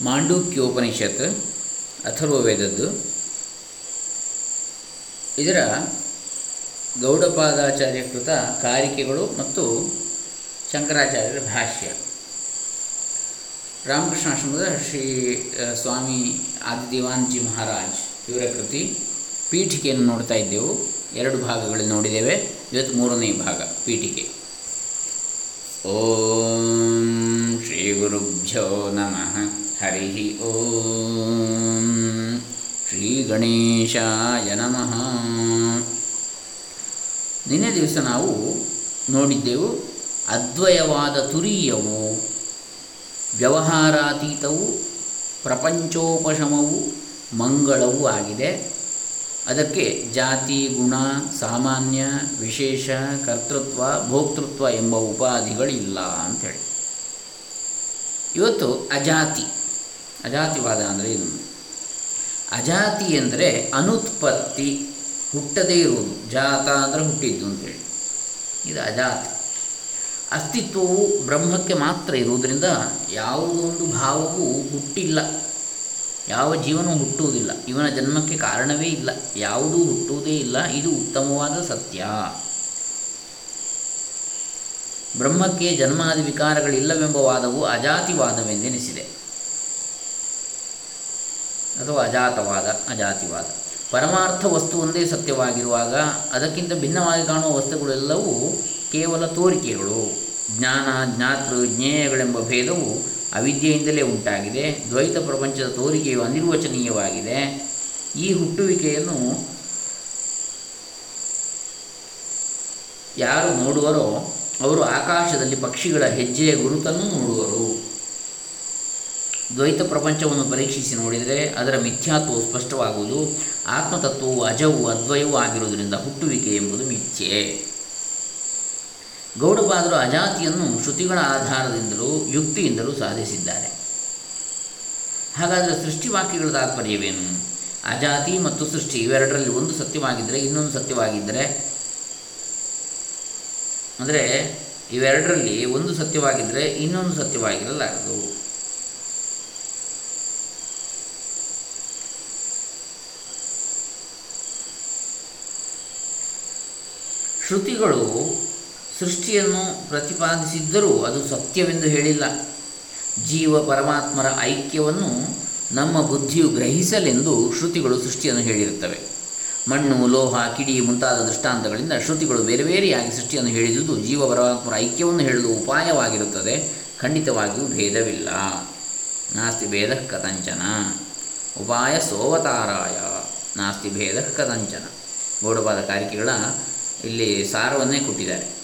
ಮಾಂಡೂಕ್ಯೋಪನಿಷತ್ ಅಥರ್ವವೇದದ್ದು. ಇದರ ಗೌಡಪಾದಾಚಾರ್ಯ ಕೃತ ಕಾರಿಕೆಗಳು ಮತ್ತು ಶಂಕರಾಚಾರ್ಯರ ಭಾಷ್ಯ. ರಾಮಕೃಷ್ಣಾಶ್ರಮದ ಶ್ರೀ ಸ್ವಾಮಿ ಆದಿದೇವಾನ್ಜಿ ಮಹಾರಾಜ್ ಇವರ ಕೃತಿ. ಪೀಠಿಕೆಯನ್ನು ನೋಡ್ತಾ ಇದ್ದೆವು. ಎರಡು ಭಾಗಗಳಲ್ಲಿ ನೋಡಿದ್ದೇವೆ. ಇವತ್ತು ಮೂರನೇ ಭಾಗ, ಪೀಠಿಕೆ. ಓಂ ಶ್ರೀ ಗುರುಭ್ಯೋ ನಮಃ. ಹರಿ ಓಂ ಶ್ರೀ ಗಣೇಶಾಯ ನಮಃ ನಿನ್ನೆ ದಿವಸ ನಾವು ನೋಡಿದ್ದೆವು ಅದ್ವಯವಾದ ತುರೀಯವು, ವ್ಯವಹಾರಾತೀತವು, ಪ್ರಪಂಚೋಪಶಮವು, ಮಂಗಳವೂ ಆಗಿದೆ. ಅದಕ್ಕೆ ಜಾತಿ, ಗುಣ, ಸಾಮಾನ್ಯ, ವಿಶೇಷ, ಕರ್ತೃತ್ವ, ಭೋಕ್ತೃತ್ವ ಎಂಬ ಉಪಾಧಿಗಳಿಲ್ಲ ಅಂಥೇಳಿ ಇವತ್ತು ಅಜಾತಿ. ಅಜಾತಿವಾದ ಅಂದರೆ ಏನು? ಅಜಾತಿ ಎಂದರೆ ಅನುತ್ಪತ್ತಿ, ಹುಟ್ಟದೇ ಇರುವುದು. ಜಾತ ಅಂದರೆ ಹುಟ್ಟಿದ್ದು ಅಂತೇಳಿ ಇದು ಅಜಾತಿ. ಅಸ್ತಿತ್ವವು ಬ್ರಹ್ಮಕ್ಕೆ ಮಾತ್ರ ಇರುವುದರಿಂದ ಯಾವುದೊಂದು ಭಾವವೂ ಹುಟ್ಟಿಲ್ಲ. ಯಾವ ಜೀವನವೂ ಹುಟ್ಟುವುದಿಲ್ಲ. ಇವನ ಜನ್ಮಕ್ಕೆ ಕಾರಣವೇ ಇಲ್ಲ. ಯಾವುದೂ ಹುಟ್ಟುವುದೇ ಇಲ್ಲ. ಇದು ಉತ್ತಮವಾದ ಸತ್ಯ. ಬ್ರಹ್ಮಕ್ಕೆ ಜನ್ಮಾದಿ ವಿಕಾರಗಳಿಲ್ಲವೆಂಬ ವಾದವು ಅಜಾತಿವಾದವೆಂದೆನಿಸಿದೆ. ಅಥವಾ ಅಜಾತವಾದ, ಅಜಾತಿವಾದ. ಪರಮಾರ್ಥ ವಸ್ತು ಒಂದೇ ಸತ್ಯವಾಗಿರುವಾಗ ಅದಕ್ಕಿಂತ ಭಿನ್ನವಾಗಿ ಕಾಣುವ ವಸ್ತುಗಳೆಲ್ಲವೂ ಕೇವಲ ತೋರಿಕೆಗಳು. ಜ್ಞಾನ, ಜ್ಞಾತೃ, ಜ್ಞೇಯಗಳೆಂಬ ಭೇದವು ಅವಿದ್ಯೆಯಿಂದಲೇ ಉಂಟಾಗಿದೆ. ದ್ವೈತ ಪ್ರಪಂಚದ ತೋರಿಕೆಯು ಅನಿರ್ವಚನೀಯವಾಗಿದೆ. ಈ ಹುಟ್ಟುವಿಕೆಯನ್ನು ಯಾರು ನೋಡುವರೋ ಅವರು ಆಕಾಶದಲ್ಲಿ ಪಕ್ಷಿಗಳ ಹೆಜ್ಜೆಯ ಗುರುತನ್ನು ನೋಡುವರು. ದ್ವೈತ ಪ್ರಪಂಚವನ್ನು ಪರೀಕ್ಷಿಸಿ ನೋಡಿದರೆ ಅದರ ಮಿಥ್ಯಾತ್ವವು ಸ್ಪಷ್ಟವಾಗುವುದು, ಆತ್ಮತತ್ವವು ಅಜವು ಅದ್ವಯವೂ ಆಗಿರುವುದರಿಂದ ಹುಟ್ಟುವಿಕೆ ಎಂಬುದು ಮಿಥ್ಯೆ. ಗೌಡಪಾದರು ಅಜಾತಿಯನ್ನು ಶ್ರುತಿಗಳ ಆಧಾರದಿಂದಲೂ ಯುಕ್ತಿಯಿಂದಲೂ ಸಾಧಿಸಿದ್ದಾರೆ. ಹಾಗಾದರೆ ಸೃಷ್ಟಿವಾಕ್ಯಗಳ ತಾತ್ಪರ್ಯವೇನು? ಅಜಾತಿ ಮತ್ತು ಸೃಷ್ಟಿ ಇವೆರಡರಲ್ಲಿ ಒಂದು ಸತ್ಯವಾಗಿದ್ದರೆ ಇನ್ನೊಂದು ಸತ್ಯವಾಗಿದ್ದರೆ? ಅಂದರೆ ಇವೆರಡರಲ್ಲಿ ಒಂದು ಸತ್ಯವಾಗಿದ್ದರೆ ಇನ್ನೊಂದು ಸತ್ಯವಾಗಿರಲಾರದು. ಶ್ರುತಿಗಳು ಸೃಷ್ಟಿಯನ್ನು ಪ್ರತಿಪಾದಿಸಿದ್ದರೂ ಅದು ಸತ್ಯವೆಂದು ಹೇಳಿಲ್ಲ. ಜೀವ ಪರಮಾತ್ಮರ ಐಕ್ಯವನ್ನು ನಮ್ಮ ಬುದ್ಧಿಯು ಗ್ರಹಿಸಲೆಂದು ಶ್ರುತಿಗಳು ಸೃಷ್ಟಿಯನ್ನು ಹೇಳಿರುತ್ತವೆ. ಮಣ್ಣು, ಲೋಹ, ಕಿಡಿ ಮುಂತಾದ ದೃಷ್ಟಾಂತಗಳಿಂದ ಶ್ರುತಿಗಳು ಬೇರೆ ಬೇರೆಯಾಗಿ ಸೃಷ್ಟಿಯನ್ನು ಹೇಳಿದುದು ಜೀವ ಪರಮಾತ್ಮರ ಐಕ್ಯವನ್ನು ಹೇಳಲು ಉಪಾಯವಾಗಿರುತ್ತದೆ. ಖಂಡಿತವಾಗಿಯೂ ಭೇದವಿಲ್ಲ. ನಾಸ್ತಿ ಭೇದ ಕಥಂಚನ. ಉಪಾಯ ಸೋವತಾರಾಯ. ನಾಸ್ತಿ ಭೇದ ಕಥಂಚನ. ಗೌಡಪಾದ ಕಾರಿಕೆಗಳ ಇಲ್ಲಿ ಸಾರವನ್ನೇ ಕೊಟ್ಟಿದ್ದಾರೆ.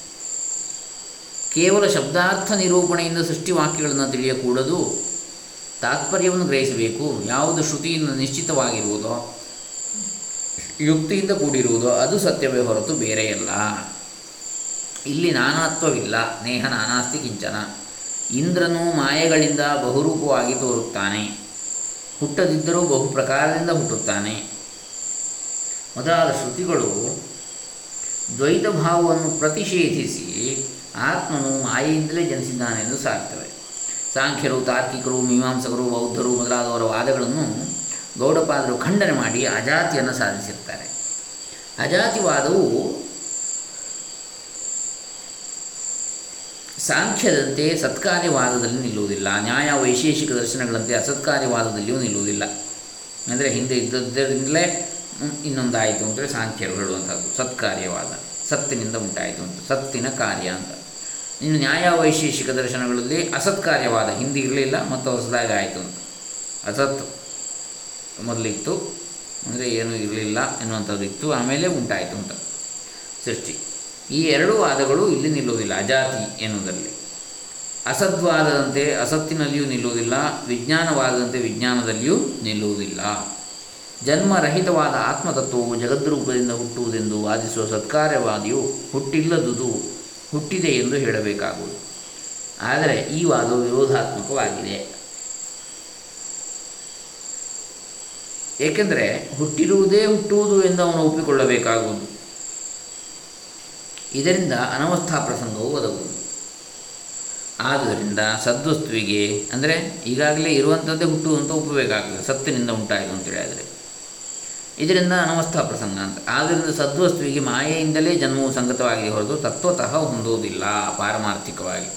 ಕೇವಲ ಶಬ್ದಾರ್ಥ ನಿರೂಪಣೆಯಿಂದ ಸೃಷ್ಟಿವಾಕ್ಯಗಳನ್ನು ತಿಳಿಯಕೂಡದು ತಾತ್ಪರ್ಯವನ್ನು ಗ್ರಹಿಸಬೇಕು. ಯಾವುದು ಶ್ರುತಿಯಿಂದ ನಿಶ್ಚಿತವಾಗಿರುವುದೋ, ಯುಕ್ತಿಯಿಂದ ಕೂಡಿರುವುದೋ, ಅದು ಸತ್ಯವೇ ಹೊರತು ಬೇರೆಯಲ್ಲ ಇಲ್ಲಿ ನಾನಾತ್ವವಿಲ್ಲ, ನೇಹ ನಾನಾಸ್ತಿ ಕಿಂಚನ. ಇಂದ್ರನು ಮಾಯೆಗಳಿಂದ ಬಹುರೂಪವಾಗಿ ತೋರುತ್ತಾನೆ. ಹುಟ್ಟದಿದ್ದರೂ ಬಹು ಪ್ರಕಾರದಿಂದ ಹುಟ್ಟುತ್ತಾನೆ. ಮೊದಲಾದ ಶ್ರುತಿಗಳು ದ್ವೈತ ಭಾವವನ್ನು ಪ್ರತಿಷೇಧಿಸಿ ಆತ್ಮನು ಮಾಯೆಯಿಂದಲೇ ಜನಿಸಿದ್ದಾನೆಂದು ಸಾಕ್ತವೆ. ಸಾಂಖ್ಯರು, ತಾರ್ಕಿಕರು, ಮೀಮಾಂಸಕರು, ಬೌದ್ಧರು ಮೊದಲಾದವರ ವಾದಗಳನ್ನು ಗೌಡಪಾದರು ಖಂಡನೆ ಮಾಡಿ ಅಜಾತಿಯನ್ನು ಸಾಧಿಸಿರ್ತಾರೆ. ಅಜಾತಿವಾದವು ಸಾಂಖ್ಯದಂತೆ ಸತ್ಕಾರ್ಯವಾದದಲ್ಲಿ ನಿಲ್ಲುವುದಿಲ್ಲ. ನ್ಯಾಯ, ವೈಶೇಷಿಕ ದರ್ಶನಗಳಂತೆ ಅಸತ್ಕಾರ್ಯವಾದದಲ್ಲಿಯೂ ನಿಲ್ಲುವುದಿಲ್ಲ. ಅಂದರೆ ಹಿಂದೆ ಇದ್ದದ್ದರಿಂದಲೇ ಇನ್ನೊಂದಾಯಿತು ಅಂದರೆ ಸಾಂಖ್ಯರು ಹೇಳುವಂಥದ್ದು. ಸತ್ಕಾರ್ಯವಾದ, ಸತ್ತಿನಿಂದ ಉಂಟಾಯಿತು ಅಂತ. ಸತ್ತಿನ ಕಾರ್ಯ ಅಂತ. ಇನ್ನು ನ್ಯಾಯ ವೈಶೇಷಿಕ ದರ್ಶನಗಳಲ್ಲಿ ಅಸತ್ಕಾರ್ಯವಾದ ಹಿಂದೆ ಇರಲಿಲ್ಲ, ಮತ್ತು ಹೊಸದಾಗಿ ಆಯಿತು ಅಂತ. ಅಸತ್ ಮೊದಲಿತ್ತು, ಅಂದರೆ ಏನೂ ಇರಲಿಲ್ಲ ಎನ್ನುವಂಥದ್ದು ಇತ್ತು, ಆಮೇಲೆ ಉಂಟಾಯಿತು ಅಂತ. ಸೃಷ್ಟಿ. ಈ ಎರಡು ವಾದಗಳು ಇಲ್ಲಿ ನಿಲ್ಲುವುದಿಲ್ಲ, ಅಜಾತಿ ಎನ್ನುವುದರಲ್ಲಿ. ಅಸದ್ವಾದದಂತೆ ಅಸತ್ತಿನಲ್ಲಿಯೂ ನಿಲ್ಲುವುದಿಲ್ಲ ವಿಜ್ಞಾನವಾದದಂತೆ ವಿಜ್ಞಾನದಲ್ಲಿಯೂ ನಿಲ್ಲುವುದಿಲ್ಲ. ಜನ್ಮರಹಿತವಾದ ಆತ್ಮತತ್ವವು ಜಗದ್ರೂಪದಿಂದ ಹುಟ್ಟುವುದೆಂದು ವಾದಿಸುವ ಸತ್ಕಾರ್ಯವಾದಿಯು ಹುಟ್ಟಿಲ್ಲದುದು ಹುಟ್ಟಿದೆ ಎಂದು ಹೇಳಬೇಕಾಗುವುದು. ಆದರೆ ಈ ವಾದವು ವಿರೋಧಾತ್ಮಕವಾಗಿದೆ. ಏಕೆಂದರೆ ಹುಟ್ಟಿರುವುದೇ ಹುಟ್ಟುವುದು ಎಂದು ಅವನು ಒಪ್ಪಿಕೊಳ್ಳಬೇಕಾಗುವುದು. ಇದರಿಂದ ಅನವಸ್ಥಾ ಪ್ರಸಂಗವು ಒದಗುವುದು. ಆದ್ದರಿಂದ ಸದ್ವಸ್ತುವಿಗೆ, ಅಂದರೆ ಈಗಾಗಲೇ ಇರುವಂಥದ್ದೇ ಹುಟ್ಟುವಂತ ಒಪ್ಪಬೇಕಾಗ್ತದೆ. ಸತ್ತಿನಿಂದ ಉಂಟಾಯಿತು ಅಂತೇಳಿ ಇದರಿಂದ ಅನವಸ್ಥ ಪ್ರಸಂಗ ಅಂತ. ಆದ್ದರಿಂದ ಸದ್ವಸ್ತುವಿಗೆ ಮಾಯೆಯಿಂದಲೇ ಜನ್ಮವು ಸಂಗತವಾಗಿ ಹೊರತು ತತ್ವತಃ ಹೊಂದುವುದಿಲ್ಲ, ಪಾರಮಾರ್ಥಿಕವಾಗಿ.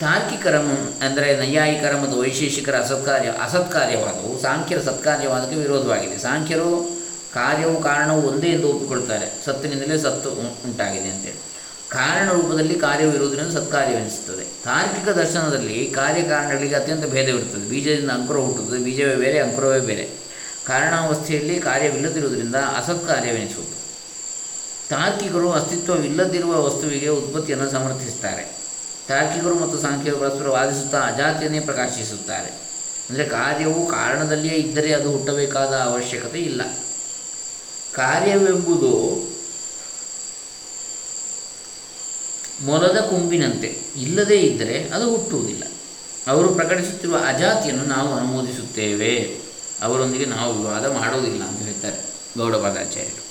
ತಾರ್ಕಿಕರ ಅಂದರೆ ನೈಯಾಯಿಕರ ಮತ್ತು ವೈಶೇಷಿಕರ ಅಸತ್ಕಾರ್ಯ, ಅಸತ್ಕಾರ್ಯವಾದವು, ಸಾಂಖ್ಯರ ಸತ್ಕಾರ್ಯವಾದಕ್ಕೆ ವಿರೋಧವಾಗಿದೆ. ಸಾಂಖ್ಯರು ಕಾರ್ಯವು ಕಾರಣವು ಒಂದೇ ಎಂದು ಒಪ್ಪಿಕೊಳ್ತಾರೆ. ಸತ್ತಿನಿಂದಲೇ ಸತ್ತು ಉಂಟಾಗಿದೆ ಅಂತೇಳಿ. ಕಾರಣ ರೂಪದಲ್ಲಿ ಕಾರ್ಯವು ಇರುವುದರಿಂದ ಸತ್ಕಾರ್ಯವೆನಿಸುತ್ತದೆ. ತಾರ್ಕಿಕ ದರ್ಶನದಲ್ಲಿ ಕಾರ್ಯಕಾರಣಗಳಿಗೆ ಅತ್ಯಂತ ಭೇದವಿರುತ್ತದೆ. ಬೀಜದಿಂದ ಅಂಕುರ ಹುಟ್ಟುತ್ತದೆ. ಬೀಜವೇ ಬೇರೆ, ಅಂಕುರವೇ ಬೇರೆ. ಕಾರಣಾವಸ್ಥೆಯಲ್ಲಿ ಕಾರ್ಯವಿಲ್ಲದಿರುವುದರಿಂದ ಅಸತ್ಕಾರ್ಯವೆನಿಸುವುದು ತಾರ್ಕಿಕರು ಅಸ್ತಿತ್ವವಿಲ್ಲದಿರುವ ವಸ್ತುವಿಗೆ ಉತ್ಪತ್ತಿಯನ್ನು ಸಮರ್ಥಿಸುತ್ತಾರೆ. ತಾರ್ಕಿಕರು ಮತ್ತು ಸಾಂಖ್ಯರು ಪರಸ್ಪರ ವಾದಿಸುತ್ತಾ ಅಜಾತಿಯನ್ನೇ ಪ್ರಕಾಶಿಸುತ್ತಾರೆ. ಅಂದರೆ ಕಾರ್ಯವು ಕಾರಣದಲ್ಲಿಯೇ ಇದ್ದರೆ ಅದು ಹುಟ್ಟಬೇಕಾದ ಅವಶ್ಯಕತೆ ಇಲ್ಲ. ಕಾರ್ಯವೆಂಬುದು ಮೊಲದ ಕೊಂಬಿನಂತೆ. ಇಲ್ಲದೇ ಇದ್ದರೆ ಅದು ಹುಟ್ಟುವುದಿಲ್ಲ. ಅವರು ಪ್ರಕಟಿಸುತ್ತಿರುವ ಅಜಾತಿಯನ್ನು ನಾವು ಅನುಮೋದಿಸುತ್ತೇವೆ. ಅವರೊಂದಿಗೆ ನಾವು ವಿವಾದ ಮಾಡುವುದಿಲ್ಲ ಅಂತ ಹೇಳ್ತಾರೆ ಗೌಡಪಾದಾಚಾರ್ಯರು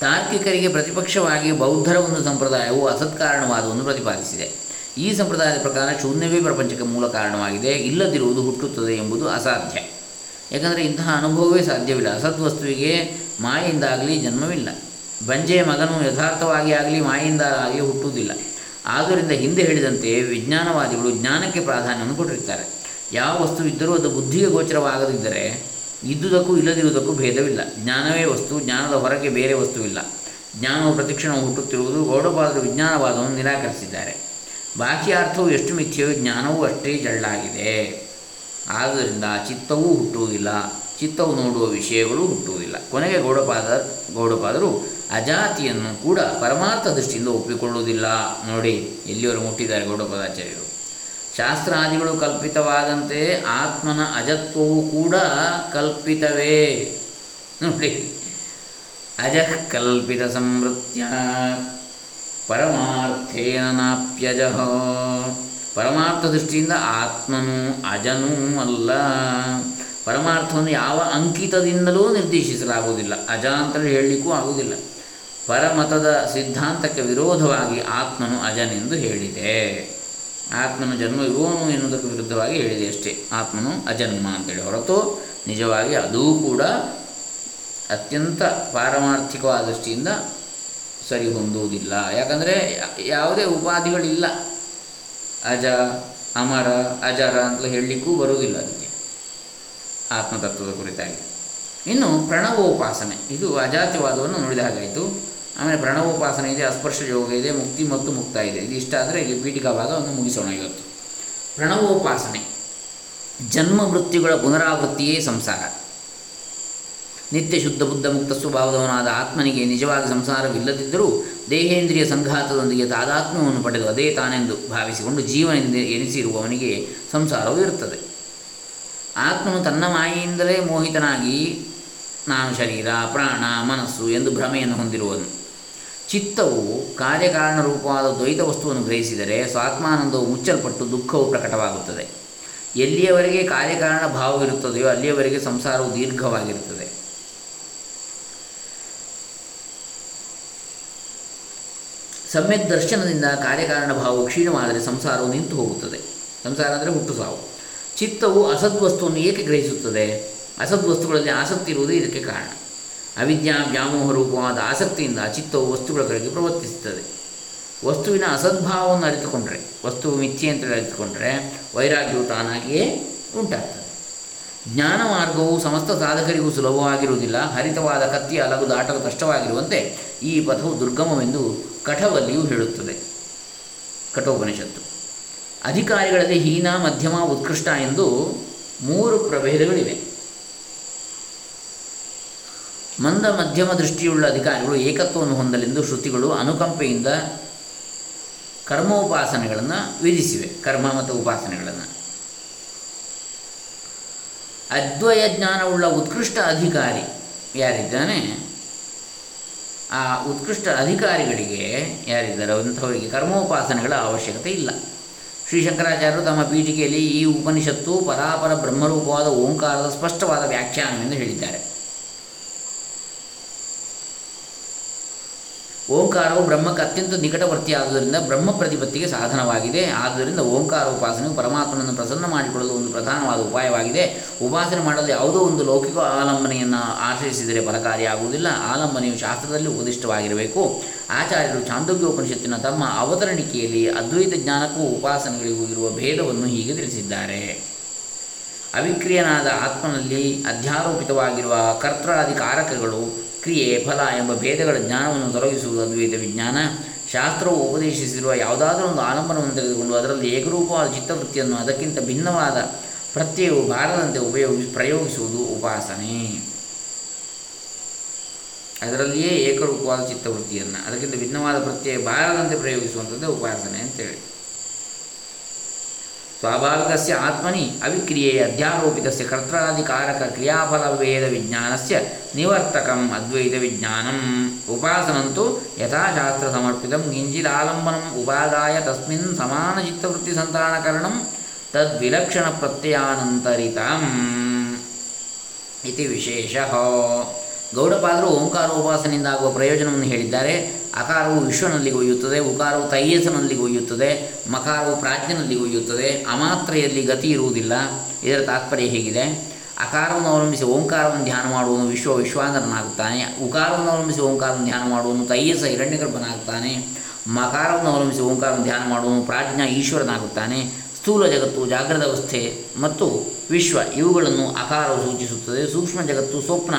ತಾರ್ಕಿಕರಿಗೆ ಪ್ರತಿಪಕ್ಷವಾಗಿ ಬೌದ್ಧರ ಒಂದು ಸಂಪ್ರದಾಯವು ಅಸತ್ಕಾರಣವಾದವನ್ನು ಪ್ರತಿಪಾದಿಸಿದೆ. ಈ ಸಂಪ್ರದಾಯದ ಪ್ರಕಾರ ಶೂನ್ಯವೇ ಪ್ರಪಂಚಕ್ಕೆ ಮೂಲ ಕಾರಣವಾಗಿದೆ, ಇಲ್ಲದಿರುವುದು ಹುಟ್ಟುತ್ತದೆ ಎಂಬುದು ಅಸಾಧ್ಯ. ಯಾಕಂದರೆ ಇಂತಹ ಅನುಭವವೇ ಸಾಧ್ಯವಿಲ್ಲ. ಅಸತ್ ವಸ್ತುವಿಗೆ ಮಾಯೆಯಿಂದಾಗಲಿ ಜನ್ಮವಿಲ್ಲ. ಬಂಜೆಯ ಮಗನು ಯಥಾರ್ಥವಾಗಿ ಆಗಲಿ ಮಾಯಿಂದ ಆಗಲಿ ಹುಟ್ಟುವುದಿಲ್ಲ. ಆದ್ದರಿಂದ ಹಿಂದೆ ಹೇಳಿದಂತೆ ವಿಜ್ಞಾನವಾದಿಗಳು ಜ್ಞಾನಕ್ಕೆ ಪ್ರಾಧಾನ್ಯವನ್ನು ಕೊಟ್ಟಿರ್ತಾರೆ. ಯಾವ ವಸ್ತು ಇದ್ದರೂ ಅದು ಬುದ್ಧಿಗೆ ಗೋಚರವಾಗದಿದ್ದರೆ ಇದ್ದುದಕ್ಕೂ ಇಲ್ಲದಿರುವುದಕ್ಕೂ ಭೇದವಿಲ್ಲ. ಜ್ಞಾನವೇ ವಸ್ತು, ಜ್ಞಾನದ ಹೊರಗೆ ಬೇರೆ ವಸ್ತುವಿಲ್ಲ ಜ್ಞಾನವು ಪ್ರತಿಕ್ಷಣ ಹುಟ್ಟುತ್ತಿರುವುದು, ಗೌಡಪಾದರು ವಿಜ್ಞಾನವಾದವನ್ನು ನಿರಾಕರಿಸಿದ್ದಾರೆ. ಬಾಹ್ಯಾರ್ಥವು ಎಷ್ಟು ಮಿಥ್ಯವೋ ಜ್ಞಾನವೂ ಅಷ್ಟೇ ಜಳ್ಳಾಗಿದೆ. ಆದ್ದರಿಂದ ಚಿತ್ತವೂ ಹುಟ್ಟುವುದಿಲ್ಲ, ಚಿತ್ತವು ನೋಡುವ ವಿಷಯಗಳು ಹುಟ್ಟುವುದಿಲ್ಲ. ಕೊನೆಗೆ ಗೌಡಪಾದ ಗೌಡಪಾದರು ಅಜಾತಿಯನ್ನು ಕೂಡ ಪರಮಾರ್ಥ ದೃಷ್ಟಿಯಿಂದ ಒಪ್ಪಿಕೊಳ್ಳುವುದಿಲ್ಲ. ನೋಡಿ, ಎಲ್ಲಿಯವರು ಮುಟ್ಟಿದ್ದಾರೆ ಗೌಡಪಾದಾಚಾರ್ಯರು? ಶಾಸ್ತ್ರಾದಿಗಳು ಕಲ್ಪಿತವಾದಂತೆ ಆತ್ಮನ ಅಜತ್ವವು ಕೂಡ ಕಲ್ಪಿತವೇ. ನೋಡಿ ಅಜಃ ಕಲ್ಪಿತ ಸಂವೃತ್ಯ. ಪರಮಾರ್ಥೇನ ನಾಪ್ಯಜಃ. ಪರಮಾರ್ಥ ದೃಷ್ಟಿಯಿಂದ ಆತ್ಮನು ಅಜನೂ ಅಲ್ಲ. ಪರಮಾರ್ಥವನ್ನು ಯಾವ ಅಂಕಿತದಿಂದಲೂ ನಿರ್ದೇಶಿಸಲಾಗುವುದಿಲ್ಲ. ಅಜ ಅಂತ ಹೇಳಲಿಕ್ಕೂ ಆಗುವುದಿಲ್ಲ. ಪರಮತದ ಸಿದ್ಧಾಂತಕ್ಕೆ ವಿರೋಧವಾಗಿ ಆತ್ಮನು ಅಜನೆಂದು ಹೇಳಿದೆ. ಆತ್ಮನು ಜನ್ಮ ಇರುವನು ಎನ್ನುವುದಕ್ಕೆ ವಿರುದ್ಧವಾಗಿ ಹೇಳಿದೆ ಅಷ್ಟೇ. ಆತ್ಮನು ಅಜನ್ಮ ಅಂತೇಳಿ. ಹೊರತು ನಿಜವಾಗಿ ಅದೂ ಕೂಡ ಅತ್ಯಂತ ಪಾರಮಾರ್ಥಿಕವಾದ ದೃಷ್ಟಿಯಿಂದ ಸರಿ ಹೊಂದುವುದಿಲ್ಲ. ಯಾಕಂದರೆ ಯಾವುದೇ ಉಪಾಧಿಗಳಿಲ್ಲ. ಅಜ, ಅಮರ, ಅಜರ ಅಂತ ಹೇಳಲಿಕ್ಕೂ ಬರುವುದಿಲ್ಲ ಅದಕ್ಕೆ. ಆತ್ಮತತ್ವದ ಕುರಿತಾಗಿ. ಇನ್ನು ಪ್ರಣವೋಪಾಸನೆ. ಇದು ಅಜಾತಿವಾದವನ್ನು ನೋಡಿದ ಹಾಗಾಯಿತು. ಆಮೇಲೆ ಪ್ರಣವೋಪಾಸನೆ ಇದೆ, ಅಸ್ಪರ್ಶ ಯೋಗ ಇದೆ, ಮುಕ್ತಿ ಮತ್ತು ಮುಕ್ತ ಇದೆ. ಇದು ಇಷ್ಟ ಆದರೆ ಇಲ್ಲಿ ಪೀಠಿಕಾ ಭಾಗವನ್ನು ಮುಗಿಸೋಣ ಇವತ್ತು. ಪ್ರಣವೋಪಾಸನೆ. ಜನ್ಮ ವೃತ್ತಿಗಳ ಪುನರಾವೃತ್ತಿಯೇ ಸಂಸಾರ. ನಿತ್ಯ ಶುದ್ಧ ಬುದ್ಧ ಮುಕ್ತ ಸ್ವಭಾವದವನಾದ ಆತ್ಮನಿಗೆ ನಿಜವಾಗಿ ಸಂಸಾರವಿಲ್ಲದಿದ್ದರೂ ದೇಹೇಂದ್ರಿಯ ಸಂಘಾತದೊಂದಿಗೆ ತಾದಾತ್ಮವನ್ನು ಪಡೆದು ಅದೇ ತಾನೆಂದು ಭಾವಿಸಿಕೊಂಡು ಜೀವನ ಎನಿಸಿರುವವನಿಗೆ ಸಂಸಾರವು ಇರುತ್ತದೆ. ಆತ್ಮನು ತನ್ನ ಮಾಯೆಯಿಂದಲೇ ಮೋಹಿತನಾಗಿ, ನಾನು ಶರೀರ, ಪ್ರಾಣ, ಮನಸ್ಸು ಎಂದು ಭ್ರಮೆಯನ್ನು ಹೊಂದಿರುವನು. ಚಿತ್ತವು ಕಾರ್ಯಕಾರಣ ರೂಪವಾದ ದ್ವೈತ ವಸ್ತುವನ್ನು ಗ್ರಹಿಸಿದರೆ ಸ್ವಾತ್ಮಾನಂದವು ಮುಚ್ಚಲ್ಪಟ್ಟು ದುಃಖವು ಪ್ರಕಟವಾಗುತ್ತದೆ. ಎಲ್ಲಿಯವರೆಗೆ ಕಾರ್ಯಕಾರಣ ಭಾವವಿರುತ್ತದೆಯೋ ಅಲ್ಲಿಯವರೆಗೆ ಸಂಸಾರವು ದೀರ್ಘವಾಗಿರುತ್ತದೆ. ಸಮ್ಯಕ್ ದರ್ಶನದಿಂದ ಕಾರ್ಯಕಾರಣ ಭಾವವು ಕ್ಷೀಣವಾದರೆ ಸಂಸಾರವು ನಿಂತು ಹೋಗುತ್ತದೆ. ಸಂಸಾರ ಅಂದರೆ ಹುಟ್ಟು ಸಾವು. ಚಿತ್ತವು ಅಸದ್ವಸ್ತುವನ್ನು ಏಕೆ ಗ್ರಹಿಸುತ್ತದೆ? ಅಸದ್ವಸ್ತುಗಳಲ್ಲಿ ಆಸಕ್ತಿ ಇರುವುದೇ ಇದಕ್ಕೆ ಕಾರಣ. ಅವಿದ್ಯಾ ವ್ಯಾಮೋಹ ರೂಪವಾದ ಆಸಕ್ತಿಯಿಂದ ಚಿತ್ತವು ವಸ್ತುಗಳ ಕಡೆಗೆ ಪ್ರವರ್ತಿಸುತ್ತದೆ. ವಸ್ತುವಿನ ಅಸದ್ಭಾವವನ್ನು ಅರಿತುಕೊಂಡರೆ ವಸ್ತು ಮಿಥ್ಯೆ ಅಂತ ಅರಿತುಕೊಂಡರೆ ವೈರಾಗ್ಯವು ತಾನಾಗಿಯೇ ಉಂಟಾಗ್ತದೆ. ಜ್ಞಾನ ಮಾರ್ಗವು ಸಮಸ್ತ ಸಾಧಕರಿಗೂ ಸುಲಭವಾಗಿರುವುದಿಲ್ಲ. ಹರಿತವಾದ ಕತ್ತಿಯ ಅಲಗು ದಾಟಲು ಕಷ್ಟವಾಗಿರುವಂತೆ ಈ ಪಥವು ದುರ್ಗಮವೆಂದು ಕಠವಲ್ಲಿಯೂ ಹೇಳುತ್ತದೆ. ಕಠೋಪನಿಷತ್ತು. ಅಧಿಕಾರಿಗಳಲ್ಲಿ ಹೀನ, ಮಧ್ಯಮ, ಉತ್ಕೃಷ್ಟ ಎಂದು ಮೂರು ಪ್ರಭೇದಗಳಿವೆ. ಮಂದ ಮಧ್ಯಮ ದೃಷ್ಟಿಯುಳ್ಳ ಅಧಿಕಾರಿಗಳು ಏಕತ್ವವನ್ನು ಹೊಂದಲೆಂದು ಶ್ರುತಿಗಳು ಅನುಕಂಪೆಯಿಂದ ಕರ್ಮೋಪಾಸನೆಗಳನ್ನು ವಿಧಿಸಿವೆ. ಕರ್ಮ ಮತ್ತು ಉಪಾಸನೆಗಳನ್ನು. ಅದ್ವಯ ಜ್ಞಾನವುಳ್ಳ ಉತ್ಕೃಷ್ಟ ಅಧಿಕಾರಿ ಯಾರಿದ್ದಾನೆ? ಆ ಉತ್ಕೃಷ್ಟ ಅಧಿಕಾರಿಗಳಿಗೆ ಯಾರಿದ್ದಾರೆ? ಅಂಥವರಿಗೆ ಕರ್ಮೋಪಾಸನೆಗಳ ಅವಶ್ಯಕತೆ ಇಲ್ಲ. ಶ್ರೀ ಶಂಕರಾಚಾರ್ಯರು ತಮ್ಮ ಪೀಠಿಕೆಯಲ್ಲಿ ಈ ಉಪನಿಷತ್ತು ಪರಾಪರ ಬ್ರಹ್ಮರೂಪವಾದ ಓಂಕಾರದ ಸ್ಪಷ್ಟವಾದ ವ್ಯಾಖ್ಯಾನವೆಂದು ಹೇಳಿದ್ದಾರೆ. ಓಂಕಾರವು ಬ್ರಹ್ಮಕ್ಕೆ ಅತ್ಯಂತ ನಿಕಟವರ್ತಿಯಾದುದರಿಂದ ಬ್ರಹ್ಮ ಪ್ರತಿಪತ್ತಿಗೆ ಸಾಧನವಾಗಿದೆ. ಆದ್ದರಿಂದ ಓಂಕಾರ ಉಪಾಸನೆಯು ಪರಮಾತ್ಮನನ್ನು ಪ್ರಸನ್ನ ಮಾಡಿಕೊಳ್ಳಲು ಒಂದು ಪ್ರಧಾನವಾದ ಉಪಾಯವಾಗಿದೆ. ಉಪಾಸನೆ ಮಾಡಲು ಯಾವುದೋ ಒಂದು ಲೌಕಿಕ ಆಲಂಬನೆಯನ್ನು ಆಶ್ರಯಿಸಿದರೆ ಫಲಕಾರಿಯಾಗುವುದಿಲ್ಲ. ಆಲಂಬನೆಯು ಶಾಸ್ತ್ರದಲ್ಲಿ ಉಪದಿಷ್ಟವಾಗಿರಬೇಕು. ಆಚಾರ್ಯರು ಚಾಂದೋಗ್ಯೋಪನಿಷತ್ತಿನ ತಮ್ಮ ಅವತರಣಿಕೆಯಲ್ಲಿ ಅದ್ವೈತ ಜ್ಞಾನಕ್ಕೂ ಉಪಾಸನೆಗಳಿಗೂ ಇರುವ ಭೇದವನ್ನು ಹೀಗೆ ತಿಳಿಸಿದ್ದಾರೆ. ಅವಿಕ್ರಿಯನಾದ ಆತ್ಮನಲ್ಲಿ ಅಧ್ಯಾರೋಪಿತವಾಗಿರುವ ಕರ್ತೃಾದಿ ಕಾರಕಗಳು ಕ್ರಿಯೆ, ಫಲ ಎಂಬ ಭೇದಗಳ ಜ್ಞಾನವನ್ನು ತೊಲಗಿಸುವುದು ಅದ್ವೈತ ವಿಜ್ಞಾನ. ಶಾಸ್ತ್ರವು ಉಪದೇಶಿಸಿರುವ ಯಾವುದಾದರೂ ಒಂದು ಆಲಂಬನವನ್ನು ತೆಗೆದುಕೊಂಡು ಅದರಲ್ಲಿ ಏಕರೂಪವಾದ ಚಿತ್ತವೃತ್ತಿಯನ್ನು ಅದಕ್ಕಿಂತ ಭಿನ್ನವಾದ ಪ್ರತ್ಯಯವು ಬಾರದಂತೆ ಉಪಯೋಗಿಸಿ ಪ್ರಯೋಗಿಸುವುದು ಉಪಾಸನೆ. ಅದರಲ್ಲಿಯೇ ಏಕರೂಪವಾದ ಚಿತ್ತವೃತ್ತಿಯನ್ನು, ಅದಕ್ಕಿಂತ ಭಿನ್ನವಾದ ಪ್ರತ್ಯಯ ಬಾರದಂತೆ ಪ್ರಯೋಗಿಸುವಂಥದ್ದೇ ಉಪಾಸನೆ ಅಂತೇಳಿ. ಸ್ವಾಭಾವಿಕಸ್ಯ ಆತ್ಮನಿ ಅವಿಕ್ರಿಯೆ ಅಧ್ಯಾರೋಪಿತಸ್ಯ ಕರ್ತೃಾದಿಕಾರಕ ಕ್ರಿಯಾಫಲಭೇದ ವಿಜ್ಞಾನಸ್ಯ ನಿವರ್ತಕಂ ಅದ್ವೈತ ವಿಜ್ಞಾನಂ. ಉಪಾಸನಂತೂ ಯಥಾಶಾಸ್ತ್ರ ಸಮರ್ಪಿತಂ ಗಿಂಜಿಲಾಲಂಬನಂ ಉಪಾದಾಯ ತಸ್ಮಿನ್ ಸಮಾನಚಿತ್ತವೃತ್ತಿ ಸಂತಾನಕರಣಂ ತದ್ವಿಲಕ್ಷಣ ಪ್ರತ್ಯಯಾನಂತರಿತಂ. ಇತಿ ವಿಶೇಷ. ಗೌಡಪಾದರು ಓಂಕಾರ ಉಪಾಸನೆಯಿಂದ ಆಗುವ ಪ್ರಯೋಜನವನ್ನು ಹೇಳಿದ್ದಾರೆ. ಅಕಾರವು ವಿಶ್ವನಲ್ಲಿ ಒಯ್ಯುತ್ತದೆ, ಉಕಾರವು ತೈಯಸನಲ್ಲಿ ಒಯ್ಯುತ್ತದೆ, ಮಕಾರವು ಪ್ರಾಜ್ಞನಲ್ಲಿ ಒಯ್ಯುತ್ತದೆ, ಅಮಾತ್ರೆಯಲ್ಲಿ ಗತಿ ಇರುವುದಿಲ್ಲ. ಇದರ ತಾತ್ಪರ್ಯ ಹೇಗಿದೆ? ಅಕಾರವನ್ನು ಅವಲಂಬಿಸಿ ಓಂಕಾರವನ್ನು ಧ್ಯಾನ ಮಾಡುವನು ವಿಶ್ವ ವಿಶ್ವಾಂಗನಾಗುತ್ತಾನೆ. ಉಕಾರವನ್ನು ಅವಲಂಬಿಸಿ ಓಂಕಾರವನ್ನು ಧ್ಯಾನ ಮಾಡುವನು ತೈಯಸ ಹಿರಣ್ಯಗರ್ಭನಾಗುತ್ತಾನೆ. ಮಕಾರವನ್ನು ಅವಲಂಬಿಸಿ ಓಂಕಾರವನ್ನು ಧ್ಯಾನ ಮಾಡುವನು ಪ್ರಾಜ್ಞ ಈಶ್ವರನಾಗುತ್ತಾನೆ. ಸ್ಥೂಲ ಜಗತ್ತು ಜಾಗ್ರತ ಅವಸ್ಥೆ ಮತ್ತು ವಿಶ್ವ ಇವುಗಳನ್ನು ಅಕಾರವು ಸೂಚಿಸುತ್ತದೆ. ಸೂಕ್ಷ್ಮ ಜಗತ್ತು ಸ್ವಪ್ನ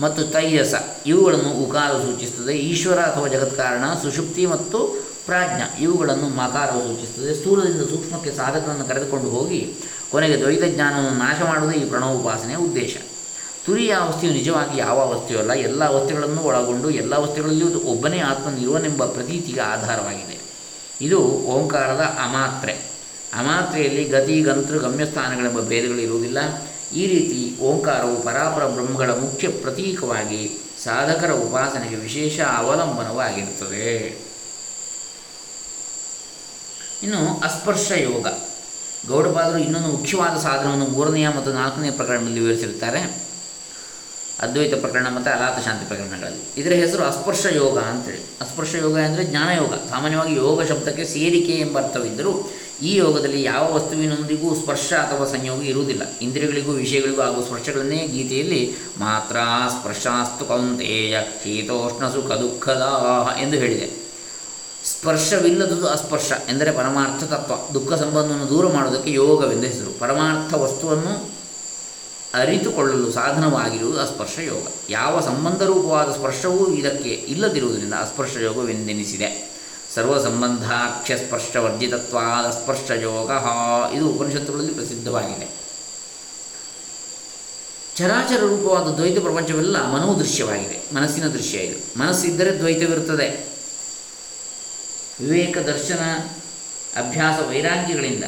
ಮತ್ತು ತೈಯಸ. ಇವುಗಳನ್ನು ಉಕಾರವು ಸೂಚಿಸುತ್ತದೆ. ಈಶ್ವರ ಅಥವಾ ಜಗತ್ಕಾರಣ, ಸುಷುಪ್ತಿ ಮತ್ತು ಪ್ರಾಜ್ಞ. ಇವುಗಳನ್ನು ಮಕಾರವು ಸೂಚಿಸುತ್ತದೆ. ಸ್ಥೂಲದಿಂದ ಸೂಕ್ಷ್ಮಕ್ಕೆ ಸಾಧಕರನ್ನು ಕರೆದುಕೊಂಡು ಹೋಗಿ ಕೊನೆಗೆ ದ್ವೈತ ಜ್ಞಾನವನ್ನು ನಾಶ ಮಾಡುವುದೇ ಈ ಪ್ರಣವೋಪಾಸನೆಯ ಉದ್ದೇಶ. ತುರಿಯ ಅವಸ್ಥೆಯು ನಿಜವಾಗಿ ಯಾವ ಅವಸ್ಥೆಯೂ ಅಲ್ಲ. ಎಲ್ಲ ಅವಸ್ಥೆಗಳನ್ನು ಒಳಗೊಂಡು ಎಲ್ಲ ವಸ್ತುಗಳಲ್ಲಿಯೂ ಒಬ್ಬನೇ ಆತ್ಮನಿರುವನೆಂಬ ಪ್ರತೀತಿಗೆ ಆಧಾರವಾಗಿದೆ. ಇದು ಓಂಕಾರದ ಅಮಾತ್ರೆ. ಅಮಾತ್ರೆಯಲ್ಲಿ ಗತಿ ಗಂತೃ ಗಮ್ಯಸ್ಥಾನಗಳೆಂಬ ಭೇದಗಳು ಇರುವುದಿಲ್ಲ. ಈ ರೀತಿ ಓಂಕಾರವು ಪರಾಪರ ಬ್ರಹ್ಮಗಳ ಮುಖ್ಯ ಪ್ರತೀಕವಾಗಿ ಸಾಧಕರ ಉಪಾಸನೆಗೆ ವಿಶೇಷ ಅವಲಂಬನವಾಗಿರುತ್ತದೆ. ಇನ್ನು ಅಸ್ಪರ್ಶ ಯೋಗ. ಗೌಡಪಾದರು ಇನ್ನೊಂದು ಮುಖ್ಯವಾದ ಸಾಧನವನ್ನು ಮೂರನೆಯ ಮತ್ತು ನಾಲ್ಕನೆಯ ಪ್ರಕರಣದಲ್ಲಿ ವಿವರಿಸಿರುತ್ತಾರೆ. ಅದ್ವೈತ ಪ್ರಕರಣ ಮತ್ತು ಅಲಾತ ಶಾಂತಿ ಪ್ರಕರಣಗಳಲ್ಲಿ. ಇದರ ಹೆಸರು ಅಸ್ಪರ್ಶ ಯೋಗ ಅಂತೇಳಿ. ಅಸ್ಪರ್ಶ ಯೋಗ ಅಂದರೆ ಜ್ಞಾನಯೋಗ. ಸಾಮಾನ್ಯವಾಗಿ ಯೋಗ ಶಬ್ದಕ್ಕೆ ಸೇರಿಕೆ ಎಂಬ ಅರ್ಥವಿದ್ದರೂ ಈ ಯೋಗದಲ್ಲಿ ಯಾವ ವಸ್ತುವಿನೊಂದಿಗೂ ಸ್ಪರ್ಶ ಅಥವಾ ಸಂಯೋಗ ಇರುವುದಿಲ್ಲ. ಇಂದ್ರಿಯಗಳಿಗೂ ವಿಷಯಗಳಿಗೂ ಹಾಗೂ ಸ್ಪರ್ಶಗಳನ್ನೇ ಗೀತೆಯಲ್ಲಿ ಮಾತ್ರ ಸ್ಪರ್ಶಾಸ್ತು ಕೌಂತೇಯ ಶೀತೋಷ್ಣ ಸುಖ ದುಃಖದ ಎಂದು ಹೇಳಿದೆ. ಸ್ಪರ್ಶವಿಲ್ಲದುದು ಅಸ್ಪರ್ಶ ಎಂದರೆ ಪರಮಾರ್ಥ ತತ್ವ. ದುಃಖ ಸಂಬಂಧವನ್ನು ದೂರ ಮಾಡುವುದಕ್ಕೆ ಯೋಗವೆಂದು ಹೆಸರು. ಪರಮಾರ್ಥ ವಸ್ತುವನ್ನು ಅರಿತುಕೊಳ್ಳಲು ಸಾಧನವಾಗಿರುವುದು ಅಸ್ಪರ್ಶ ಯೋಗ. ಯಾವ ಸಂಬಂಧ ರೂಪವಾದ ಸ್ಪರ್ಶವೂ ಇದಕ್ಕೆ ಇಲ್ಲದಿರುವುದರಿಂದ ಅಸ್ಪರ್ಶ ಯೋಗವೆಂದೆನಿಸಿದೆ. ಸರ್ವ ಸಂಬಂಧಾಖ್ಯ ಸ್ಪರ್ಶವರ್ಜಿತತ್ವಾದ ಸ್ಪರ್ಶ ಯೋಗ ಇದು ಉಪನಿಷತ್ತುಗಳಲ್ಲಿ ಪ್ರಸಿದ್ಧವಾಗಿದೆ. ಚರಾಚರ ರೂಪವಾದ ದ್ವೈತ ಪ್ರಪಂಚವೆಲ್ಲ ಮನೋದೃಶ್ಯವಾಗಿದೆ. ಮನಸ್ಸಿನ ದೃಶ್ಯ ಇದು. ಮನಸ್ಸಿದ್ದರೆ ದ್ವೈತವಿರುತ್ತದೆ. ವಿವೇಕ ದರ್ಶನ ಅಭ್ಯಾಸ ವೈರಾಗ್ಯಗಳಿಂದ.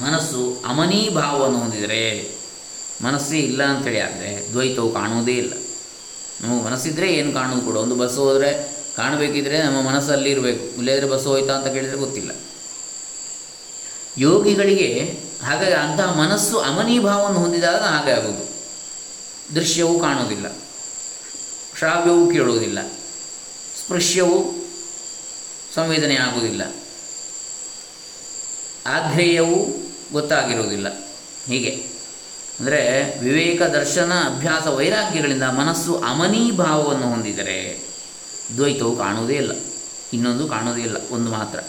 ಮನಸ್ಸು ಅಮನೀಭಾವವನ್ನು ಹೊಂದಿದರೆ ಮನಸ್ಸೇ ಇಲ್ಲ ಅಂತೇಳಿ ಆದರೆ ದ್ವೈತವು ಕಾಣುವುದೇ ಇಲ್ಲ. ನಮಗೆ ಮನಸ್ಸಿದ್ರೆ ಏನು ಕಾಣೋದು ಕೂಡ. ಒಂದು ಬಸ್ ಹೋದರೆ ಕಾಣಬೇಕಿದ್ರೆ ನಮ್ಮ ಮನಸ್ಸಲ್ಲಿ ಇರಬೇಕು. ಇಲ್ಲದ್ರೆ ಬಸ್ಸು ಹೋಯ್ತಾ ಅಂತ ಕೇಳಿದರೆ ಗೊತ್ತಿಲ್ಲ. ಯೋಗಿಗಳಿಗೆ ಹಾಗಾಗಿ ಅಂತಹ ಮನಸ್ಸು ಅಮನೀಭಾವವನ್ನು ಹೊಂದಿದಾಗ ಹಾಗೆ ಆಗೋದು. ದೃಶ್ಯವೂ ಕಾಣೋದಿಲ್ಲ. ಶ್ರಾವ್ಯವೂ ಕೇಳುವುದಿಲ್ಲ. ಸ್ಪೃಶ್ಯವೂ ಸಂವೇದನೆ ಆಗುವುದಿಲ್ಲ. ಆಧ್ರೇಯವೂ ಗೊತ್ತಾಗಿರುವುದಿಲ್ಲ. ಹೀಗೆ. ಅಂದರೆ ವಿವೇಕ ದರ್ಶನ ಅಭ್ಯಾಸ ವೈರಾಗ್ಯಗಳಿಂದ ಮನಸ್ಸು ಅಮನೀಭಾವವನ್ನು ಹೊಂದಿದರೆ ದ್ವೈತವು ಕಾಣುವುದೇ ಇಲ್ಲ. ಇನ್ನೊಂದು ಕಾಣುವುದೇ ಇಲ್ಲ. ಒಂದು ಮಾತ್ರ.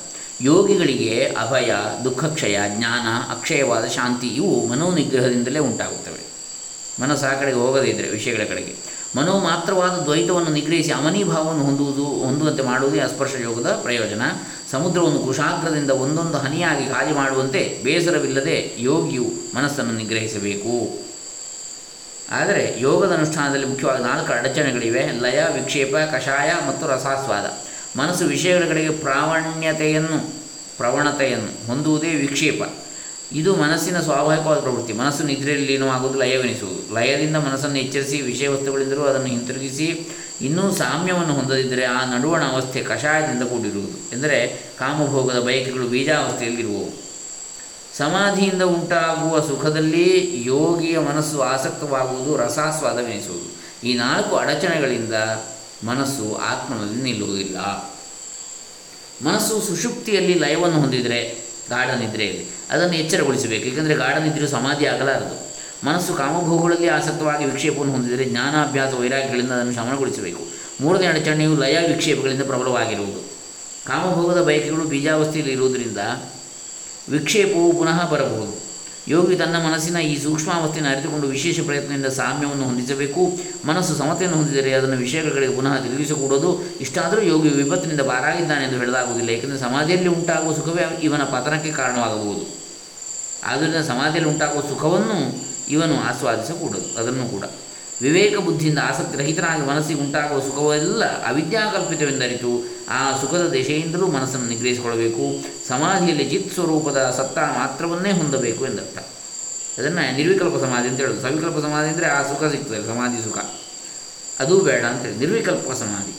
ಯೋಗಿಗಳಿಗೆ ಅಭಯ, ದುಃಖಕ್ಷಯ, ಜ್ಞಾನ, ಅಕ್ಷಯವಾದ ಶಾಂತಿ ಇವು ಮನೋನಿಗ್ರಹದಿಂದಲೇ ಉಂಟಾಗುತ್ತವೆ. ಮನಸ್ಸು ಆ ಕಡೆಗೆ ಹೋಗದೇ ಇದ್ದರೆ ವಿಷಯಗಳ ಕಡೆಗೆ. ಮನೋ ಮಾತ್ರವಾದ ದ್ವೈತವನ್ನು ನಿಗ್ರಹಿಸಿ ಅಮನೀಭಾವವನ್ನು ಹೊಂದುವುದು, ಹೊಂದುವಂತೆ ಮಾಡುವುದೇ ಅಸ್ಪರ್ಶ ಯೋಗದ ಪ್ರಯೋಜನ. ಸಮುದ್ರವನ್ನು ಕುಶಾಗ್ರದಿಂದ ಒಂದೊಂದು ಹನಿಯಾಗಿ ಖಾಲಿ ಮಾಡುವಂತೆ ಬೇಸರವಿಲ್ಲದೆ ಯೋಗಿಯು ಮನಸ್ಸನ್ನು ನಿಗ್ರಹಿಸಬೇಕು. ಆದರೆ ಯೋಗದ ಅನುಷ್ಠಾನದಲ್ಲಿ ಮುಖ್ಯವಾಗಿ ನಾಲ್ಕು ಅಡಚಣೆಗಳಿವೆ. ಲಯ, ವಿಕ್ಷೇಪ, ಕಷಾಯ ಮತ್ತು ರಸಾಸ್ವಾದ. ಮನಸ್ಸು ವಿಷಯಗಳ ಕಡೆಗೆ ಪ್ರಾವಣ್ಯತೆಯನ್ನು, ಪ್ರವಣತೆಯನ್ನು ಹೊಂದುವುದೇ ವಿಕ್ಷೇಪ. ಇದು ಮನಸ್ಸಿನ ಸ್ವಾಭಾವಿಕವಾದ ಪ್ರವೃತ್ತಿ. ಮನಸ್ಸು ನಿದ್ರೆಯಲ್ಲಿ ಲೀನವಾಗುವುದು ಲಯವೆನಿಸುವುದು. ಲಯದಿಂದ ಮನಸ್ಸನ್ನು ಎಚ್ಚರಿಸಿ, ವಿಷಯ ವಸ್ತುಗಳಿಂದಲೂ ಅದನ್ನು ಹಿಂತಿರುಗಿಸಿ, ಇನ್ನೂ ಸಾಮ್ಯವನ್ನು ಹೊಂದದಿದ್ದರೆ ಆ ನಡುವಣ ಅವಸ್ಥೆ ಕಷಾಯದಿಂದ ಕೂಡಿರುವುದು. ಎಂದರೆ ಕಾಮಭೋಗದ ಬಯಕೆಗಳು ಬೀಜಾವಸ್ಥೆಯಲ್ಲಿರುವವು. ಸಮಾಧಿಯಿಂದ ಉಂಟಾಗುವ ಸುಖದಲ್ಲಿ ಯೋಗಿಯ ಮನಸ್ಸು ಆಸಕ್ತವಾಗುವುದು ರಸಾಸ್ವಾದವೆನಿಸುವುದು ಈ ನಾಲ್ಕು ಅಡಚಣೆಗಳಿಂದ ಮನಸ್ಸು ಆತ್ಮನಲ್ಲಿ ನಿಲ್ಲುವುದಿಲ್ಲ. ಮನಸ್ಸು ಸುಷುಪ್ತಿಯಲ್ಲಿ ಲಯವನ್ನು ಹೊಂದಿದರೆ ಗಾಢ ನಿದ್ರೆಯಲ್ಲಿ ಅದನ್ನು ಎಚ್ಚರಗೊಳಿಸಬೇಕು. ಏಕೆಂದರೆ ಗಾಢ ನಿದ್ರೆ ಸಮಾಧಿ ಆಗಲಾರದು. ಮನಸ್ಸು ಕಾಮಭೋಗಗಳಲ್ಲಿ ಆಸಕ್ತವಾಗಿ ವಿಕ್ಷೇಪವನ್ನು ಹೊಂದಿದರೆ ಜ್ಞಾನಾಭ್ಯಾಸ, ವೈರಾಗ್ಯಗಳಿಂದ ಅದನ್ನು ಶಮನಗೊಳಿಸಬೇಕು. ಮೂರನೇ ಅಡಚಣೆಯು ಲಯ ವಿಕ್ಷೇಪಗಳಿಂದ ಪ್ರಬಲವಾಗಿರುವುದು. ಕಾಮಭೋಗದ ಬಯಕೆಗಳು ಬೀಜಾವಸ್ಥೆಯಲ್ಲಿ ಇರುವುದರಿಂದ ವಿಕ್ಷೇಪವು ಪುನಃ ಬರಬಹುದು. ಯೋಗಿ ತನ್ನ ಮನಸ್ಸಿನ ಈ ಸೂಕ್ಷ್ಮಾವಸ್ಥೆಯನ್ನು ಅರಿತುಕೊಂಡು ವಿಶೇಷ ಪ್ರಯತ್ನದಿಂದ ಸಾಮ್ಯವನ್ನು ಹೊಂದಿಸಬೇಕು. ಮನಸ್ಸು ಸಮತೆಯನ್ನು ಹೊಂದಿದರೆ ಅದನ್ನು ವಿಷಯಗಳಿಗೆ ಪುನಃ ತಿರುಗಿಸಕೂಡದು. ಇಷ್ಟಾದರೂ ಯೋಗಿ ವಿಪತ್ತಿನಿಂದ ಬಾರಾಗಿದ್ದಾನೆ ಎಂದು ಹೇಳಲಾಗುವುದಿಲ್ಲ. ಏಕೆಂದರೆ ಸಮಾಧಿಯಲ್ಲಿ ಉಂಟಾಗುವ ಸುಖವೇ ಇವನ ಪತನಕ್ಕೆ ಕಾರಣವಾಗಬಹುದು. ಆದ್ದರಿಂದ ಸಮಾಧಿಯಲ್ಲಿ ಉಂಟಾಗುವ ಸುಖವನ್ನು ಇವನು ಆಸ್ವಾದಿಸಕೂಡದು. ಅದನ್ನು ಕೂಡ. ವಿವೇಕ ಬುದ್ಧಿಯಿಂದ ಆಸಕ್ತಿ ರಹಿತನಾಗಿ ಮನಸ್ಸಿಗೆ ಉಂಟಾಗುವ ಸುಖವೆಲ್ಲ ಅವಿದ್ಯಾಕಲ್ಪಿತವೆಂದರಿತು. ಆ ಸುಖದ ದೆಸೆಯಿಂದಲೂ ಮನಸ್ಸನ್ನು ನಿಗ್ರಹಿಸಿಕೊಳ್ಳಬೇಕು. ಸಮಾಧಿಯಲ್ಲಿ ಚಿತ್ ಸ್ವರೂಪದ ಸತ್ತ ಮಾತ್ರವನ್ನೇ ಹೊಂದಬೇಕು ಎಂದರ್ಥ. ಅದನ್ನು ನಿರ್ವಿಕಲ್ಪ ಸಮಾಧಿ ಅಂತ ಹೇಳೋದು. ಸವಿಕಲ್ಪ ಸಮಾಧಿ ಅಂದರೆ ಆ ಸುಖ ಸಿಗ್ತದೆ, ಸಮಾಧಿ ಸುಖ. ಅದು ಬೇಡ ಅಂತೇಳಿ ನಿರ್ವಿಕಲ್ಪ ಸಮಾಧಿ.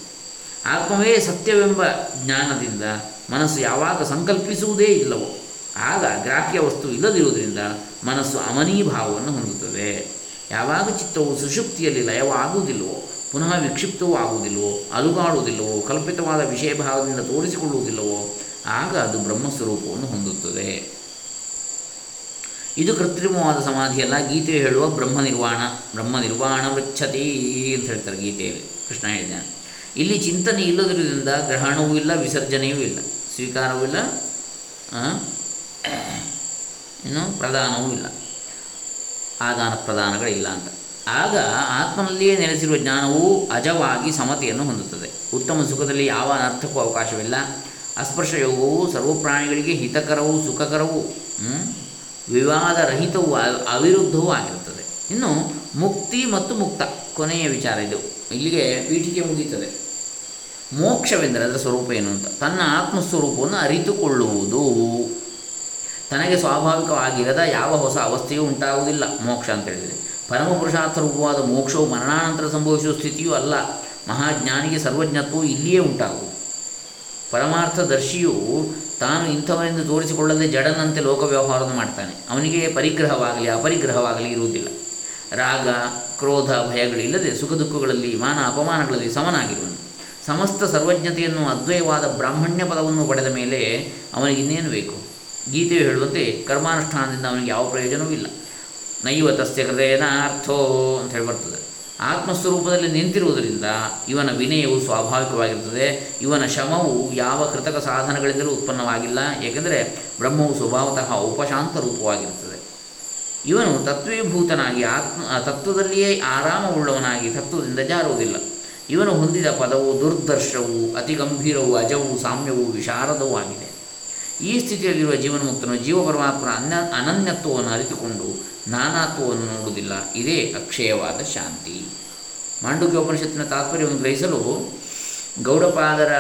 ಆತ್ಮವೇ ಸತ್ಯವೆಂಬ ಜ್ಞಾನದಿಂದ ಮನಸ್ಸು ಯಾವಾಗ ಸಂಕಲ್ಪಿಸುವುದೇ ಇಲ್ಲವೋ, ಆಗ ಗ್ರಾಹ್ಯ ವಸ್ತು ಇಲ್ಲದಿರುವುದರಿಂದ ಮನಸ್ಸು ಅಮನೀಭಾವವನ್ನು ಹೊಂದುತ್ತದೆ. ಯಾವಾಗ ಚಿತ್ತವು ಸುಷುಪ್ತಿಯಲ್ಲಿ ಲಯವಾಗುವುದಿಲ್ಲವೋ ಪುನಃ ವಿಕ್ಷಿಪ್ತವೂ ಆಗುವುದಿಲ್ಲವೋ, ಅಲುಗಾಡುವುದಿಲ್ಲವೋ, ಕಲ್ಪಿತವಾದ ವಿಷಯ ಭಾವದಿಂದ ತೋರಿಸಿಕೊಳ್ಳುವುದಿಲ್ಲವೋ, ಆಗ ಅದು ಬ್ರಹ್ಮಸ್ವರೂಪವನ್ನು ಹೊಂದುತ್ತದೆ. ಇದು ಕೃತ್ರಿಮವಾದ ಸಮಾಧಿಯಲ್ಲ ಗೀತೆ ಹೇಳುವ ಬ್ರಹ್ಮ ನಿರ್ವಾಣ ಬ್ರಹ್ಮ ನಿರ್ವಾಣ ವೃಚ್ಛತಿ ಅಂತ ಹೇಳ್ತಾರೆ ಗೀತೆಯಲ್ಲಿ, ಕೃಷ್ಣ ಹೇಳಿದ್ದಾನೆ ಇಲ್ಲಿ ಚಿಂತನೆ ಇಲ್ಲದಿರುವುದರಿಂದ ಗ್ರಹಣವೂ ಇಲ್ಲ, ವಿಸರ್ಜನೆಯೂ ಇಲ್ಲ, ಸ್ವೀಕಾರವೂ ಇಲ್ಲ ಇನ್ನು ಪ್ರದಾನವೂ ಇಲ್ಲ. ಆದಾನ ಪ್ರದಾನಗಳಿಲ್ಲ ಅಂತ ಆಗ ಆತ್ಮನಲ್ಲಿಯೇ ನೆಲೆಸಿರುವ ಜ್ಞಾನವು ಅಜವಾಗಿ ಸಮತೆಯನ್ನು ಹೊಂದುತ್ತದೆ. ಉತ್ತಮ ಸುಖದಲ್ಲಿ ಯಾವ ಅನರ್ಥಕ್ಕೂ ಅವಕಾಶವಿಲ್ಲ. ಅಸ್ಪರ್ಶ ಯೋಗವು ಸರ್ವಪ್ರಾಣಿಗಳಿಗೆ ಹಿತಕರವೂ ಸುಖಕರವೂ ವಿವಾದರಹಿತವೂ ಅವಿರುದ್ಧವೂ ಆಗಿರುತ್ತದೆ. ಇನ್ನು ಮುಕ್ತಿ ಮತ್ತು ಮುಕ್ತ ಕೊನೆಯ ವಿಚಾರ ಇದು. ಇಲ್ಲಿಗೆ ಪೀಠಿಗೆ ಮುಗೀತದೆ ಮೋಕ್ಷವೆಂದರೆ ಅದರ ಸ್ವರೂಪ ಏನು ಅಂತ. ತನ್ನ ಆತ್ಮಸ್ವರೂಪವನ್ನು ಅರಿತುಕೊಳ್ಳುವುದು. ತನಗೆ ಸ್ವಾಭಾವಿಕವಾಗಿರದ ಯಾವ ಹೊಸ ಅವಸ್ಥೆಯೂ ಉಂಟಾಗುವುದಿಲ್ಲ, ಮೋಕ್ಷ ಅಂತ ಹೇಳಿದರೆ. ಪರಮಪುರುಷಾರ್ಥ ರೂಪವಾದ ಮೋಕ್ಷವು ಮರಣಾನಂತರ ಸಂಭವಿಸುವ ಸ್ಥಿತಿಯೂ ಅಲ್ಲ, ಮಹಾಜ್ಞಾನಿಗೆ ಸರ್ವಜ್ಞತ್ವವು ಇಲ್ಲಿಯೇ ಉಂಟಾಗುವುದು. ಪರಮಾರ್ಥದರ್ಶಿಯು ತಾನು ಇಂಥವನೆಂದು ತೋರಿಸಿಕೊಳ್ಳದೆ ಜಡನಂತೆ ಲೋಕ ವ್ಯವಹಾರವನ್ನು ಮಾಡ್ತಾನೆ. ಅವನಿಗೆ ಪರಿಗ್ರಹವಾಗಲಿ, ಅಪರಿಗ್ರಹವಾಗಲಿ ಇರುವುದಿಲ್ಲ. ರಾಗ, ಕ್ರೋಧ, ಭಯಗಳಿಲ್ಲದೆ ಸುಖ ದುಃಖಗಳಲ್ಲಿ, ಮಾನ ಅಪಮಾನಗಳಲ್ಲಿ ಸಮನಾಗಿರುವನು. ಸಮಸ್ತ ಸರ್ವಜ್ಞತೆಯನ್ನು ಅದ್ವಯವಾದ ಬ್ರಾಹ್ಮಣ್ಯ ಪದವನ್ನು ಪಡೆದ ಮೇಲೆ ಅವನಿಗೆ ಇನ್ನೇನು ಬೇಕು? ಗೀತೆಯು ಹೇಳುವಂತೆ ಕರ್ಮಾನುಷ್ಠಾನದಿಂದ ಅವನಿಗೆ ಯಾವ ಪ್ರಯೋಜನವೂ ಇಲ್ಲ. ನೈವ ತಸ್ಯ ಹೃದಯನ ಅರ್ಥೋ ಅಂತ ಹೇಳಿ ಬರ್ತದೆ. ಆತ್ಮಸ್ವರೂಪದಲ್ಲಿ ನಿಂತಿರುವುದರಿಂದ ಇವನ ವಿನಯವು ಸ್ವಾಭಾವಿಕವಾಗಿರುತ್ತದೆ ಇವನ ಶಮವು ಯಾವ ಕೃತಕ ಸಾಧನಗಳಿಂದಲೂ ಉತ್ಪನ್ನವಾಗಿಲ್ಲ. ಏಕೆಂದರೆ ಬ್ರಹ್ಮವು ಸ್ವಭಾವತಃ ಉಪಶಾಂತ ರೂಪವಾಗಿರುತ್ತದೆ. ಇವನು ತತ್ವೀಭೂತನಾಗಿ ಆತ್ಮ ತತ್ವದಲ್ಲಿಯೇ ಆರಾಮವುಳ್ಳವನಾಗಿ ತತ್ವದಿಂದ ಜಾರುವುದಿಲ್ಲ. ಇವನು ಹೊಂದಿದ ಪದವು ದುರ್ದರ್ಶವು ಅತಿ ಗಂಭೀರವು ಅಜವು, ಸಾಮ್ಯವು, ವಿಶಾರದವೂ ಆಗಿದೆ. ಈ ಸ್ಥಿತಿಯಲ್ಲಿರುವ ಜೀವನ್ಮುಕ್ತನು ಜೀವ ಪರಮಾತ್ಮನ ಅನ್ಯ ಅನನ್ಯತ್ವವನ್ನು ಅರಿತುಕೊಂಡು ನಾನಾತ್ವವನ್ನು ನೋಡುವುದಿಲ್ಲ. ಇದೇ ಅಕ್ಷಯವಾದ ಶಾಂತಿ. ಮಾಂಡುಕ್ಯ ಉಪನಿಷತ್ತಿನ ತಾತ್ಪರ್ಯವನ್ನು ಗ್ರಹಿಸಲು ಗೌಡಪಾದರ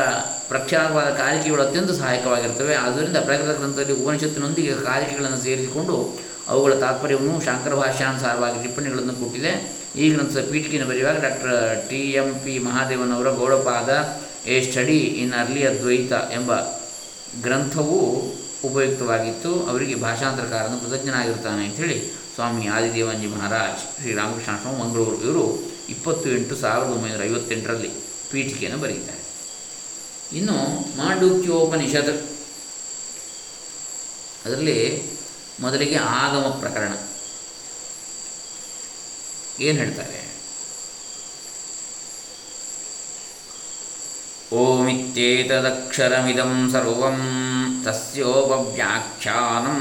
ಪ್ರಖ್ಯಾತವಾದ ಕಾರಿಕೆಗಳು ಅತ್ಯಂತ ಸಹಾಯಕವಾಗಿರ್ತವೆ ಆದ್ದರಿಂದ ಪ್ರಕೃತ ಗ್ರಂಥದಲ್ಲಿ ಉಪನಿಷತ್ತಿನೊಂದಿಗೆ ಕಾರಿಕೆಗಳನ್ನು ಸೇರಿಸಿಕೊಂಡು ಅವುಗಳ ತಾತ್ಪರ್ಯವನ್ನು ಶಾಂಕರ ಭಾಷಾನುಸಾರವಾಗಿ ಟಿಪ್ಪಣಿಗಳನ್ನು ಕೊಟ್ಟಿದೆ. ಈ ಗ್ರಂಥದ ಪೀಠಿಕೆಯನ್ನು ಬರೆಯುವಾಗ doctor T. M. P. ಮಹಾದೇವನವರ Gaudapada a study in early Advaita ಎಂಬ ಗ್ರಂಥವು ಉಪಯುಕ್ತವಾಗಿತ್ತು. ಅವರಿಗೆ ಭಾಷಾಂತರಕಾರನು ಕೃತಜ್ಞನಾಗಿರ್ತಾನೆ ಅಂಥೇಳಿ ಸ್ವಾಮಿ ಆದಿದೇವಂಜಿ ಮಹಾರಾಜ್ ಶ್ರೀರಾಮಕೃಷ್ಣಾಶ್ರಮ ಮಂಗಳೂರು ಇವರು ಇಪ್ಪತ್ತು ಎಂಟು ಸಾವಿರದ ಒಂಬೈನೂರ ಐವತ್ತೆಂಟರಲ್ಲಿ ಪೀಠಿಕೆಯನ್ನು ಬರೆಯುತ್ತಾರೆ ಇನ್ನು ಮಾಂಡುಕ್ಯೋಪನಿಷತ್, ಅದರಲ್ಲಿ ಮೊದಲಿಗೆ ಆಗಮ ಪ್ರಕರಣ. ಏನು ಹೇಳ್ತಾರೆ? ಸರ್ವಂ ತಸ್ಯೋಪವ್ಯಾಖ್ಯಾನಂ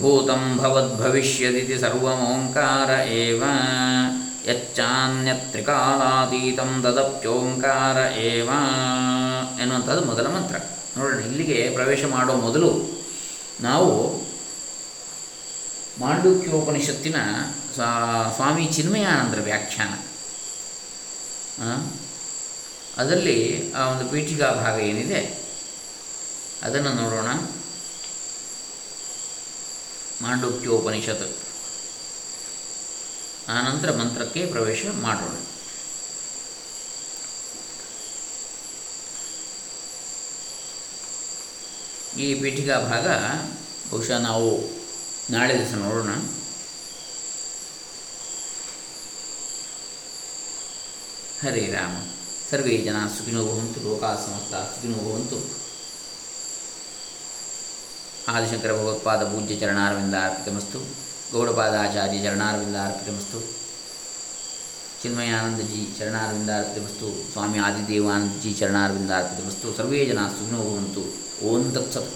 ಭೂತಂ ಭವದ್ಭವಿಷ್ಯದಿತಿ ಸರ್ವಮೋಂಕಾರ ಏವ ಯಚ್ಚಾನ್ಯತ್ರಿಕಾಲಾತೀತಂ ತದಪ್ಯೋಂಕಾರ ಏವ ಎನ್ನುವಂಥದ್ದು ಮೊದಲ ಮಂತ್ರ ನೋಡೋಣ ಇಲ್ಲಿಗೆ ಪ್ರವೇಶ ಮಾಡೋ ಮೊದಲು ನಾವು ಮಾಂಡುಕ್ಯೋಪನಿಷತ್ತಿನ ಸ್ವಾಮಿ ಚಿನ್ಮಯಾನಂದರ ವ್ಯಾಖ್ಯಾನ. ಅದರಲ್ಲಿ ಆ ಒಂದು ಪೀಠಿಕಾ ಭಾಗ ಏನಿದೆ, ಅದನ್ನು ನೋಡೋಣ. ಮಾಂಡುಕ್ಯೋಪನಿಷತ್ ಆನಂತರ ಮಂತ್ರಕ್ಕೆ ಪ್ರವೇಶ ಮಾಡೋಣ. ಈ ಪೀಠಿಕಾ ಭಾಗ ಬಹುಶಃ ನಾವು ನಾಳೆ ದಿವಸ ನೋಡೋಣ. ಹರೇ ರಾಮ. ಸರ್ವೇ ಜನ ಸುಖಿನೋ ಭವಂತು ಲೋಕಾ ಸಮಸ್ತ ಸುಖಿನೋ ಭವಂತು ಆದಿಶಂಕರ ಭಗವತ್ಪಾದ ಪೂಜ್ಯ ಚರಣಾರವಿಂದ ಅರ್ಪಿತಮಸ್ತು ಗೌಡಪಾದಾಚಾರ್ಯ ಚರಣಾರವಿಂದ ಅರ್ಪಿತಮಸ್ತು ಚಿನ್ಮಯಾನಂದಜಿ ಚರಣಾರವಿಂದ ಅರ್ಪಿತಮಸ್ತು ಸ್ವಾಮಿ ಆದಿದೇವಾನಂದಜಿ ಚರಣಾರವಿಂದ ಅರ್ಪಿತಮಸ್ತು ಸರ್ವೇ ಜನ ಸುಖಿನೋ ಭವಂತು ಓಂ ತತ್ಸತ್